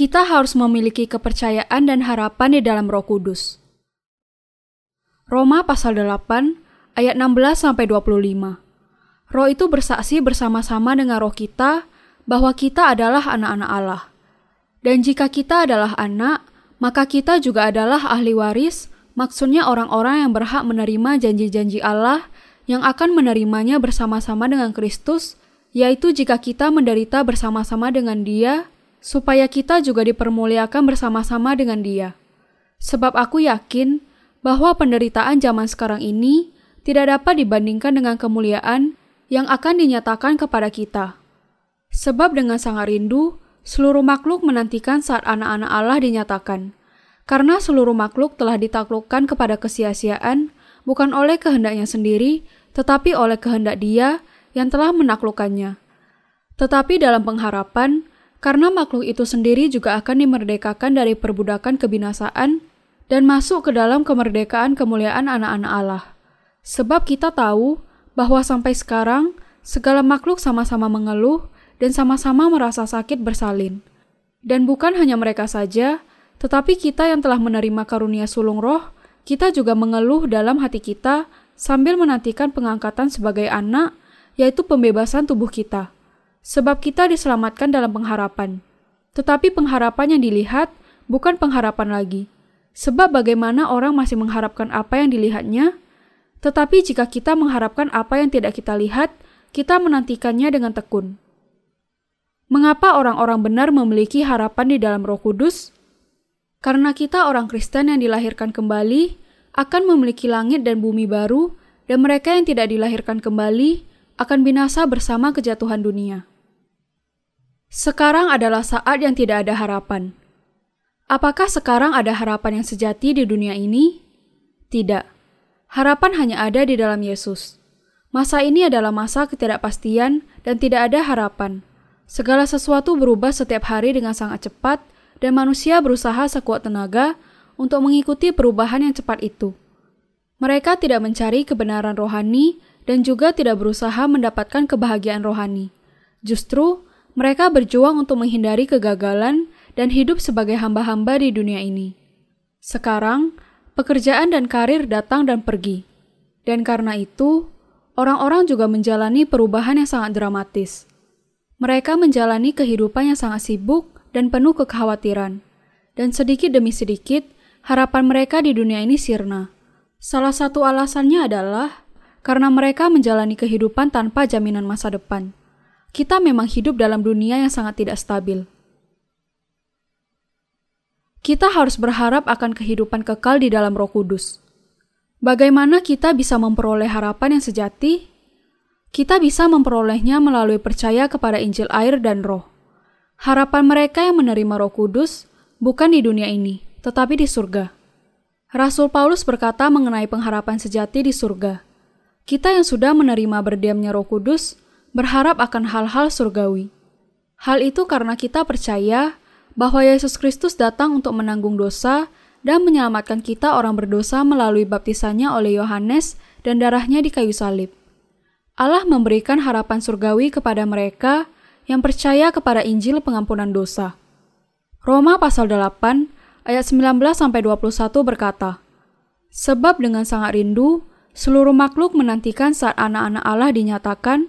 kita harus memiliki kepercayaan dan harapan di dalam Roh Kudus. Roma pasal 8 ayat 16 sampai 25. Roh itu bersaksi bersama-sama dengan roh kita bahwa kita adalah anak-anak Allah. Dan jika kita adalah anak, maka kita juga adalah ahli waris, maksudnya orang-orang yang berhak menerima janji-janji Allah yang akan menerimanya bersama-sama dengan Kristus, yaitu jika kita menderita bersama-sama dengan Dia, supaya kita juga dipermuliakan bersama-sama dengan Dia. Sebab aku yakin bahwa penderitaan zaman sekarang ini tidak dapat dibandingkan dengan kemuliaan yang akan dinyatakan kepada kita. Sebab dengan sangat rindu, seluruh makhluk menantikan saat anak-anak Allah dinyatakan. Karena seluruh makhluk telah ditaklukkan kepada kesia-siaan, bukan oleh kehendaknya sendiri, tetapi oleh kehendak dia yang telah menaklukkannya. Tetapi dalam pengharapan, karena makhluk itu sendiri juga akan dimerdekakan dari perbudakan kebinasaan dan masuk ke dalam kemerdekaan kemuliaan anak-anak Allah. Sebab kita tahu bahwa sampai sekarang segala makhluk sama-sama mengeluh dan sama-sama merasa sakit bersalin. Dan bukan hanya mereka saja, tetapi kita yang telah menerima karunia sulung roh, kita juga mengeluh dalam hati kita sambil menantikan pengangkatan sebagai anak, yaitu pembebasan tubuh kita. Sebab kita diselamatkan dalam pengharapan. Tetapi pengharapan yang dilihat bukan pengharapan lagi, Sebab bagaimana orang masih mengharapkan apa yang dilihatnya, tetapi jika kita mengharapkan apa yang tidak kita lihat, kita menantikannya dengan tekun. Mengapa orang-orang benar memiliki harapan di dalam Roh Kudus? Karena kita orang Kristen yang dilahirkan kembali akan memiliki langit dan bumi baru, dan mereka yang tidak dilahirkan kembali akan binasa bersama kejatuhan dunia. Sekarang adalah saat yang tidak ada harapan. Apakah sekarang ada harapan yang sejati di dunia ini? Tidak. Harapan hanya ada di dalam Yesus. Masa ini adalah masa ketidakpastian dan tidak ada harapan. Segala sesuatu berubah setiap hari dengan sangat cepat, dan manusia berusaha sekuat tenaga untuk mengikuti perubahan yang cepat itu. Mereka tidak mencari kebenaran rohani dan juga tidak berusaha mendapatkan kebahagiaan rohani. Justru, mereka berjuang untuk menghindari kegagalan dan hidup sebagai hamba-hamba di dunia ini. Sekarang, pekerjaan dan karir datang dan pergi. Dan karena itu, orang-orang juga menjalani perubahan yang sangat dramatis. Mereka menjalani kehidupan yang sangat sibuk dan penuh kekhawatiran. Dan sedikit demi sedikit, harapan mereka di dunia ini sirna. Salah satu alasannya adalah karena mereka menjalani kehidupan tanpa jaminan masa depan. Kita memang hidup dalam dunia yang sangat tidak stabil. Kita harus berharap akan kehidupan kekal di dalam Roh Kudus. Bagaimana kita bisa memperoleh harapan yang sejati? Kita bisa memperolehnya melalui percaya kepada Injil air dan Roh. Harapan mereka yang menerima Roh Kudus bukan di dunia ini, tetapi di surga. Rasul Paulus berkata mengenai pengharapan sejati di surga. Kita yang sudah menerima berdiamnya Roh Kudus berharap akan hal-hal surgawi. Hal itu karena kita percaya bahwa Yesus Kristus datang untuk menanggung dosa dan menyelamatkan kita orang berdosa melalui baptisannya oleh Yohanes dan darahnya di kayu salib. Allah memberikan harapan surgawi kepada mereka yang percaya kepada Injil pengampunan dosa. Roma pasal 8 ayat 19 sampai 21 berkata, Sebab dengan sangat rindu seluruh makhluk menantikan saat anak-anak Allah dinyatakan,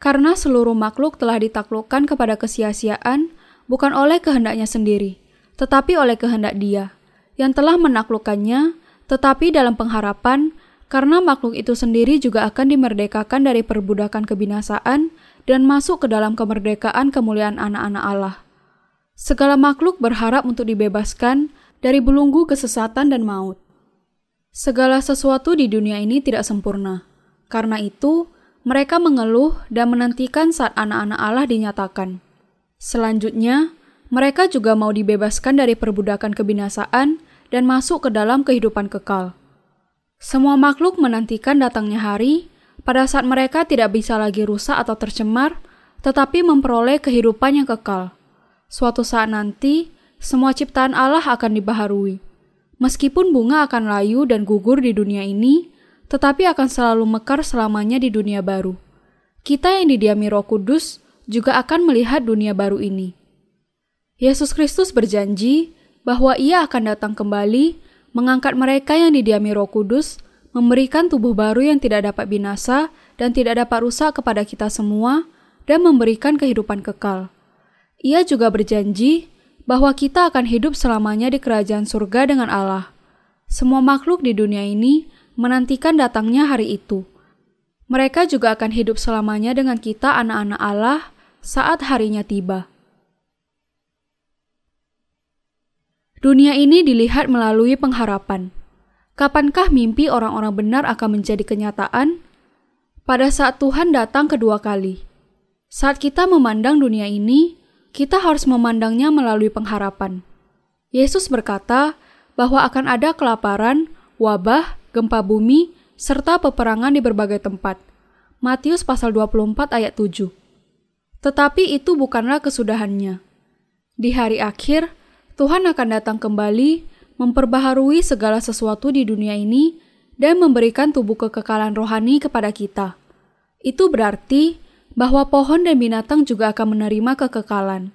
karena seluruh makhluk telah ditaklukkan kepada kesia-siaan bukan oleh kehendaknya sendiri, tetapi oleh kehendak Dia yang telah menaklukkannya, tetapi dalam pengharapan karena makhluk itu sendiri juga akan dimerdekakan dari perbudakan kebinasaan dan masuk ke dalam kemerdekaan kemuliaan anak-anak Allah. Segala makhluk berharap untuk dibebaskan dari belunggu kesesatan dan maut. Segala sesuatu di dunia ini tidak sempurna. Karena itu, mereka mengeluh dan menantikan saat anak-anak Allah dinyatakan. Selanjutnya, mereka juga mau dibebaskan dari perbudakan kebinasaan dan masuk ke dalam kehidupan kekal. Semua makhluk menantikan datangnya hari pada saat mereka tidak bisa lagi rusak atau tercemar, tetapi memperoleh kehidupan yang kekal. Suatu saat nanti, semua ciptaan Allah akan dibaharui. Meskipun bunga akan layu dan gugur di dunia ini, tetapi akan selalu mekar selamanya di dunia baru. Kita yang didiami Roh Kudus juga akan melihat dunia baru ini. Yesus Kristus berjanji bahwa Ia akan datang kembali, mengangkat mereka yang didiami Roh Kudus, memberikan tubuh baru yang tidak dapat binasa dan tidak dapat rusak kepada kita semua, dan memberikan kehidupan kekal. Ia juga berjanji bahwa kita akan hidup selamanya di kerajaan surga dengan Allah. Semua makhluk di dunia ini menantikan datangnya hari itu. Mereka juga akan hidup selamanya dengan kita, anak-anak Allah, saat harinya tiba. Dunia ini dilihat melalui pengharapan. Kapankah mimpi orang-orang benar akan menjadi kenyataan? Pada saat Tuhan datang kedua kali. Saat kita memandang dunia ini, kita harus memandangnya melalui pengharapan. Yesus berkata bahwa akan ada kelaparan, wabah, gempa bumi, serta peperangan di berbagai tempat. Matius pasal 24 ayat 7. Tetapi itu bukanlah kesudahannya. Di hari akhir, Tuhan akan datang kembali, memperbaharui segala sesuatu di dunia ini, dan memberikan tubuh kekekalan rohani kepada kita. Itu berarti bahwa pohon dan binatang juga akan menerima kekekalan.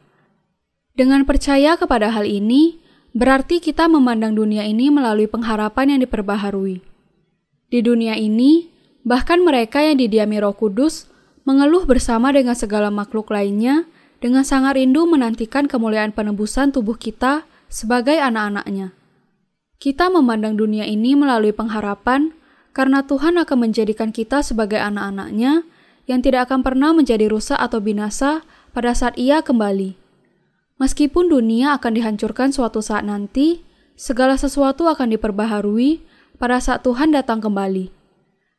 Dengan percaya kepada hal ini, berarti kita memandang dunia ini melalui pengharapan yang diperbaharui. Di dunia ini, bahkan mereka yang didiami Roh Kudus mengeluh bersama dengan segala makhluk lainnya dengan sangat rindu menantikan kemuliaan penebusan tubuh kita sebagai anak-anaknya. Kita memandang dunia ini melalui pengharapan karena Tuhan akan menjadikan kita sebagai anak-anaknya yang tidak akan pernah menjadi rusak atau binasa pada saat ia kembali. Meskipun dunia akan dihancurkan suatu saat nanti, segala sesuatu akan diperbaharui pada saat Tuhan datang kembali.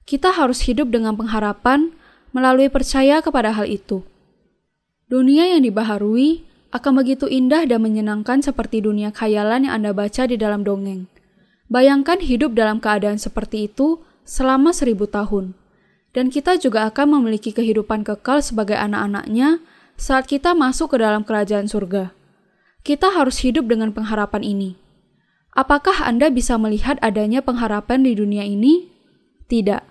Kita harus hidup dengan pengharapan melalui percaya kepada hal itu. Dunia yang dibaharui akan begitu indah dan menyenangkan seperti dunia khayalan yang Anda baca di dalam dongeng. Bayangkan hidup dalam keadaan seperti itu selama seribu tahun. Dan kita juga akan memiliki kehidupan kekal sebagai anak-anaknya saat kita masuk ke dalam kerajaan surga. Kita harus hidup dengan pengharapan ini. Apakah Anda bisa melihat adanya pengharapan di dunia ini? Tidak.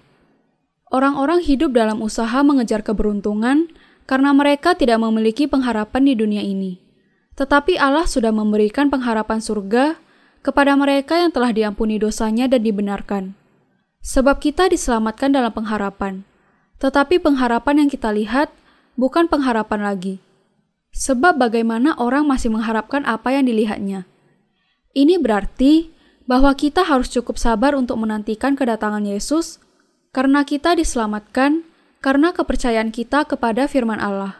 Orang-orang hidup dalam usaha mengejar keberuntungan karena mereka tidak memiliki pengharapan di dunia ini. Tetapi Allah sudah memberikan pengharapan surga kepada mereka yang telah diampuni dosanya dan dibenarkan. Sebab kita diselamatkan dalam pengharapan, tetapi pengharapan yang kita lihat bukan pengharapan lagi. Sebab bagaimana orang masih mengharapkan apa yang dilihatnya. Ini berarti bahwa kita harus cukup sabar untuk menantikan kedatangan Yesus karena kita diselamatkan karena kepercayaan kita kepada firman Allah.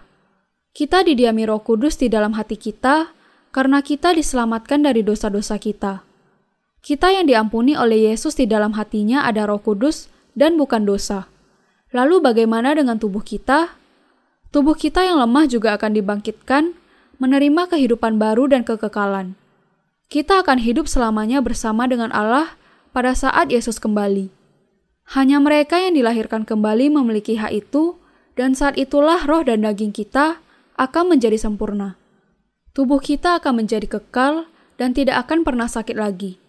Kita didiami Roh Kudus di dalam hati kita karena kita diselamatkan dari dosa-dosa kita. Kita yang diampuni oleh Yesus di dalam hatinya ada Roh Kudus dan bukan dosa. Lalu, bagaimana dengan tubuh kita? Tubuh kita yang lemah juga akan dibangkitkan, menerima kehidupan baru dan kekekalan. Kita akan hidup selamanya bersama dengan Allah pada saat Yesus kembali. Hanya mereka yang dilahirkan kembali memiliki hak itu, dan saat itulah roh dan daging kita akan menjadi sempurna. Tubuh kita akan menjadi kekal dan tidak akan pernah sakit lagi.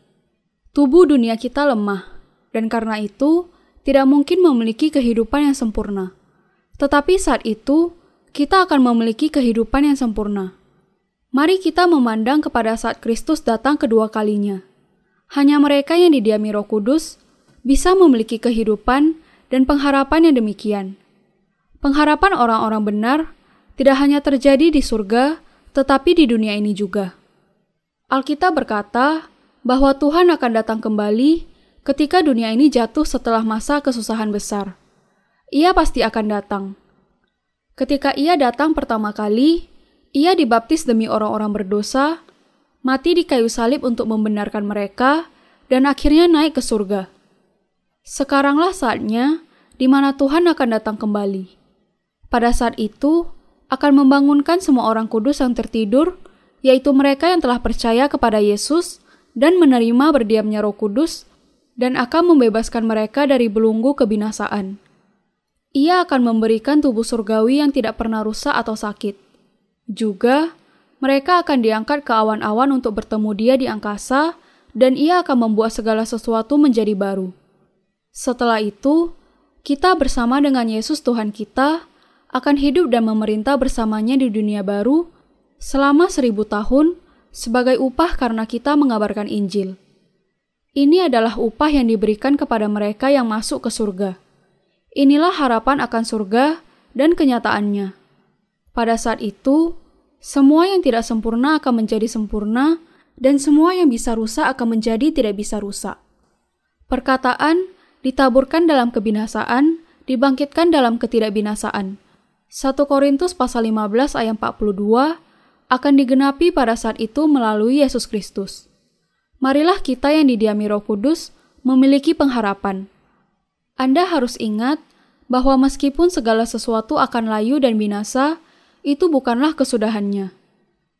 Tubuh dunia kita lemah, dan karena itu tidak mungkin memiliki kehidupan yang sempurna. Tetapi saat itu, kita akan memiliki kehidupan yang sempurna. Mari kita memandang kepada saat Kristus datang kedua kalinya. Hanya mereka yang didiami Roh Kudus bisa memiliki kehidupan dan pengharapan yang demikian. Pengharapan orang-orang benar tidak hanya terjadi di surga, tetapi di dunia ini juga. Alkitab berkata bahwa Tuhan akan datang kembali ketika dunia ini jatuh setelah masa kesusahan besar. Ia pasti akan datang. Ketika ia datang pertama kali, ia dibaptis demi orang-orang berdosa, mati di kayu salib untuk membenarkan mereka, dan akhirnya naik ke surga. Sekaranglah saatnya di mana Tuhan akan datang kembali. Pada saat itu, akan membangunkan semua orang kudus yang tertidur, yaitu mereka yang telah percaya kepada Yesus dan menerima berdiamnya roh kudus, dan akan membebaskan mereka dari belunggu kebinasaan. Ia akan memberikan tubuh surgawi yang tidak pernah rusak atau sakit. Juga, mereka akan diangkat ke awan-awan untuk bertemu dia di angkasa, dan ia akan membuat segala sesuatu menjadi baru. Setelah itu, kita bersama dengan Yesus Tuhan kita akan hidup dan memerintah bersamanya di dunia baru selama seribu tahun sebagai upah karena kita mengabarkan Injil. Ini adalah upah yang diberikan kepada mereka yang masuk ke surga. Inilah harapan akan surga dan kenyataannya. Pada saat itu, semua yang tidak sempurna akan menjadi sempurna, dan semua yang bisa rusak akan menjadi tidak bisa rusak. Perkataan ditaburkan dalam kebinasaan, dibangkitkan dalam ketidakbinasaan. 1 Korintus pasal 15 ayat 42 akan digenapi pada saat itu melalui Yesus Kristus. Marilah kita yang didiami Roh Kudus memiliki pengharapan. Anda harus ingat bahwa meskipun segala sesuatu akan layu dan binasa, itu bukanlah kesudahannya.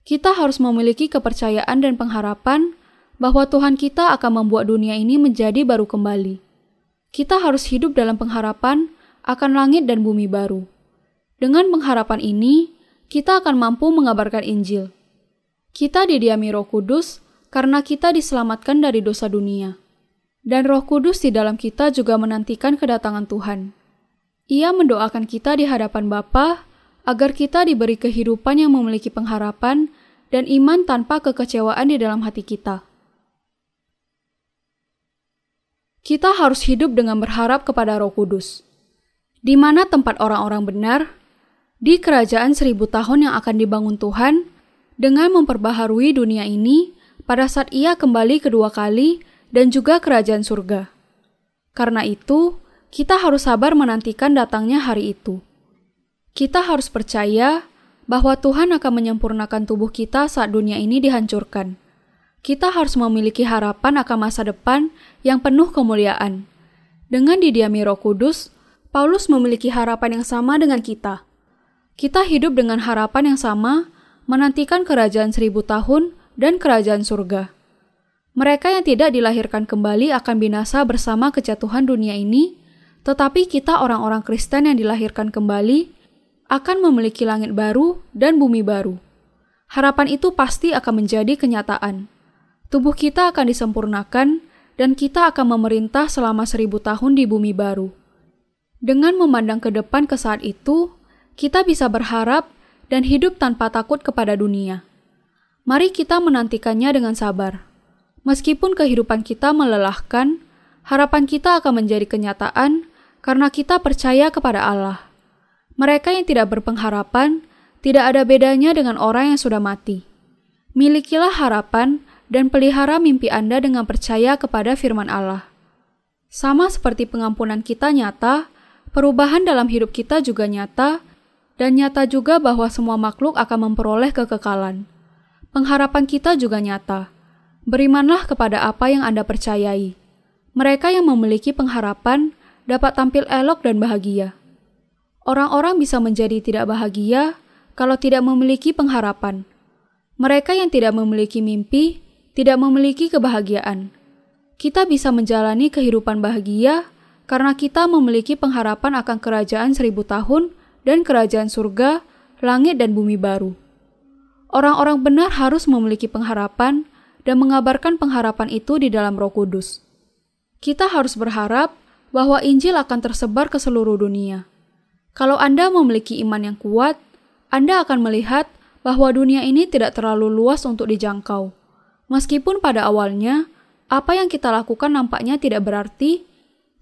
Kita harus memiliki kepercayaan dan pengharapan bahwa Tuhan kita akan membuat dunia ini menjadi baru kembali. Kita harus hidup dalam pengharapan akan langit dan bumi baru. Dengan pengharapan ini, kita akan mampu mengabarkan Injil. Kita didiami Roh Kudus karena kita diselamatkan dari dosa dunia. Dan Roh Kudus di dalam kita juga menantikan kedatangan Tuhan. Ia mendoakan kita di hadapan Bapa agar kita diberi kehidupan yang memiliki pengharapan dan iman tanpa kekecewaan di dalam hati kita. Kita harus hidup dengan berharap kepada Roh Kudus. Di mana tempat orang-orang benar, di kerajaan seribu tahun yang akan dibangun Tuhan dengan memperbaharui dunia ini pada saat ia kembali kedua kali dan juga kerajaan surga. Karena itu, kita harus sabar menantikan datangnya hari itu. Kita harus percaya bahwa Tuhan akan menyempurnakan tubuh kita saat dunia ini dihancurkan. Kita harus memiliki harapan akan masa depan yang penuh kemuliaan. Dengan didiami Roh Kudus, Paulus memiliki harapan yang sama dengan kita. Kita hidup dengan harapan yang sama, menantikan kerajaan seribu tahun dan kerajaan surga. Mereka yang tidak dilahirkan kembali akan binasa bersama kejatuhan dunia ini, tetapi kita orang-orang Kristen yang dilahirkan kembali akan memiliki langit baru dan bumi baru. Harapan itu pasti akan menjadi kenyataan. Tubuh kita akan disempurnakan dan kita akan memerintah selama seribu tahun di bumi baru. Dengan memandang ke depan ke saat itu, kita bisa berharap dan hidup tanpa takut kepada dunia. Mari kita menantikannya dengan sabar. Meskipun kehidupan kita melelahkan, harapan kita akan menjadi kenyataan karena kita percaya kepada Allah. Mereka yang tidak berpengharapan tidak ada bedanya dengan orang yang sudah mati. Milikilah harapan dan pelihara mimpi Anda dengan percaya kepada firman Allah. Sama seperti pengampunan kita nyata, perubahan dalam hidup kita juga nyata dan nyata juga bahwa semua makhluk akan memperoleh kekekalan. Pengharapan kita juga nyata. Berimanlah kepada apa yang Anda percayai. Mereka yang memiliki pengharapan dapat tampil elok dan bahagia. Orang-orang bisa menjadi tidak bahagia kalau tidak memiliki pengharapan. Mereka yang tidak memiliki mimpi tidak memiliki kebahagiaan. Kita bisa menjalani kehidupan bahagia karena kita memiliki pengharapan akan kerajaan seribu tahun dan kerajaan surga, langit dan bumi baru. Orang-orang benar harus memiliki pengharapan dan mengabarkan pengharapan itu di dalam Roh Kudus. Kita harus berharap bahwa Injil akan tersebar ke seluruh dunia. Kalau Anda memiliki iman yang kuat, Anda akan melihat bahwa dunia ini tidak terlalu luas untuk dijangkau. Meskipun pada awalnya, apa yang kita lakukan nampaknya tidak berarti,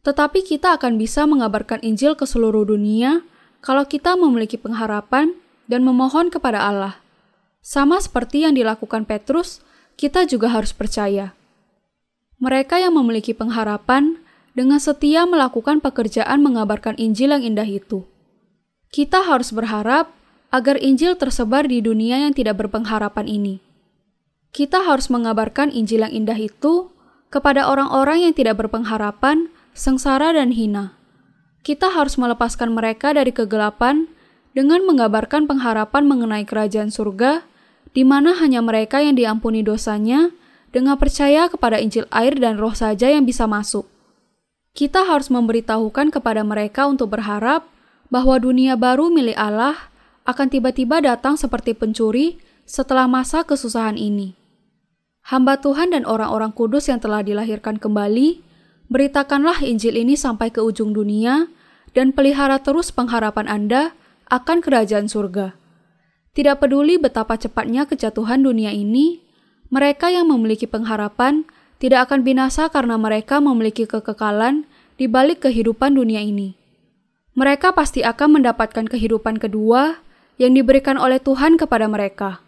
tetapi kita akan bisa mengabarkan Injil ke seluruh dunia kalau kita memiliki pengharapan dan memohon kepada Allah. Sama seperti yang dilakukan Petrus, kita juga harus percaya. Mereka yang memiliki pengharapan dengan setia melakukan pekerjaan mengabarkan Injil yang indah itu. Kita harus berharap agar Injil tersebar di dunia yang tidak berpengharapan ini. Kita harus mengabarkan Injil yang indah itu kepada orang-orang yang tidak berpengharapan, sengsara, dan hina kita harus melepaskan mereka dari kegelapan dengan mengabarkan pengharapan mengenai kerajaan surga, di mana hanya mereka yang diampuni dosanya dengan percaya kepada Injil air dan roh saja yang bisa masuk. Kita harus memberitahukan kepada mereka untuk berharap bahwa dunia baru milik Allah akan tiba-tiba datang seperti pencuri setelah masa kesusahan ini. Hamba Tuhan dan orang-orang kudus yang telah dilahirkan kembali Beritakanlah Injil ini sampai ke ujung dunia dan pelihara terus pengharapan Anda akan kerajaan surga. Tidak peduli betapa cepatnya kejatuhan dunia ini, mereka yang memiliki pengharapan tidak akan binasa karena mereka memiliki kekekalan di balik kehidupan dunia ini. Mereka pasti akan mendapatkan kehidupan kedua yang diberikan oleh Tuhan kepada mereka.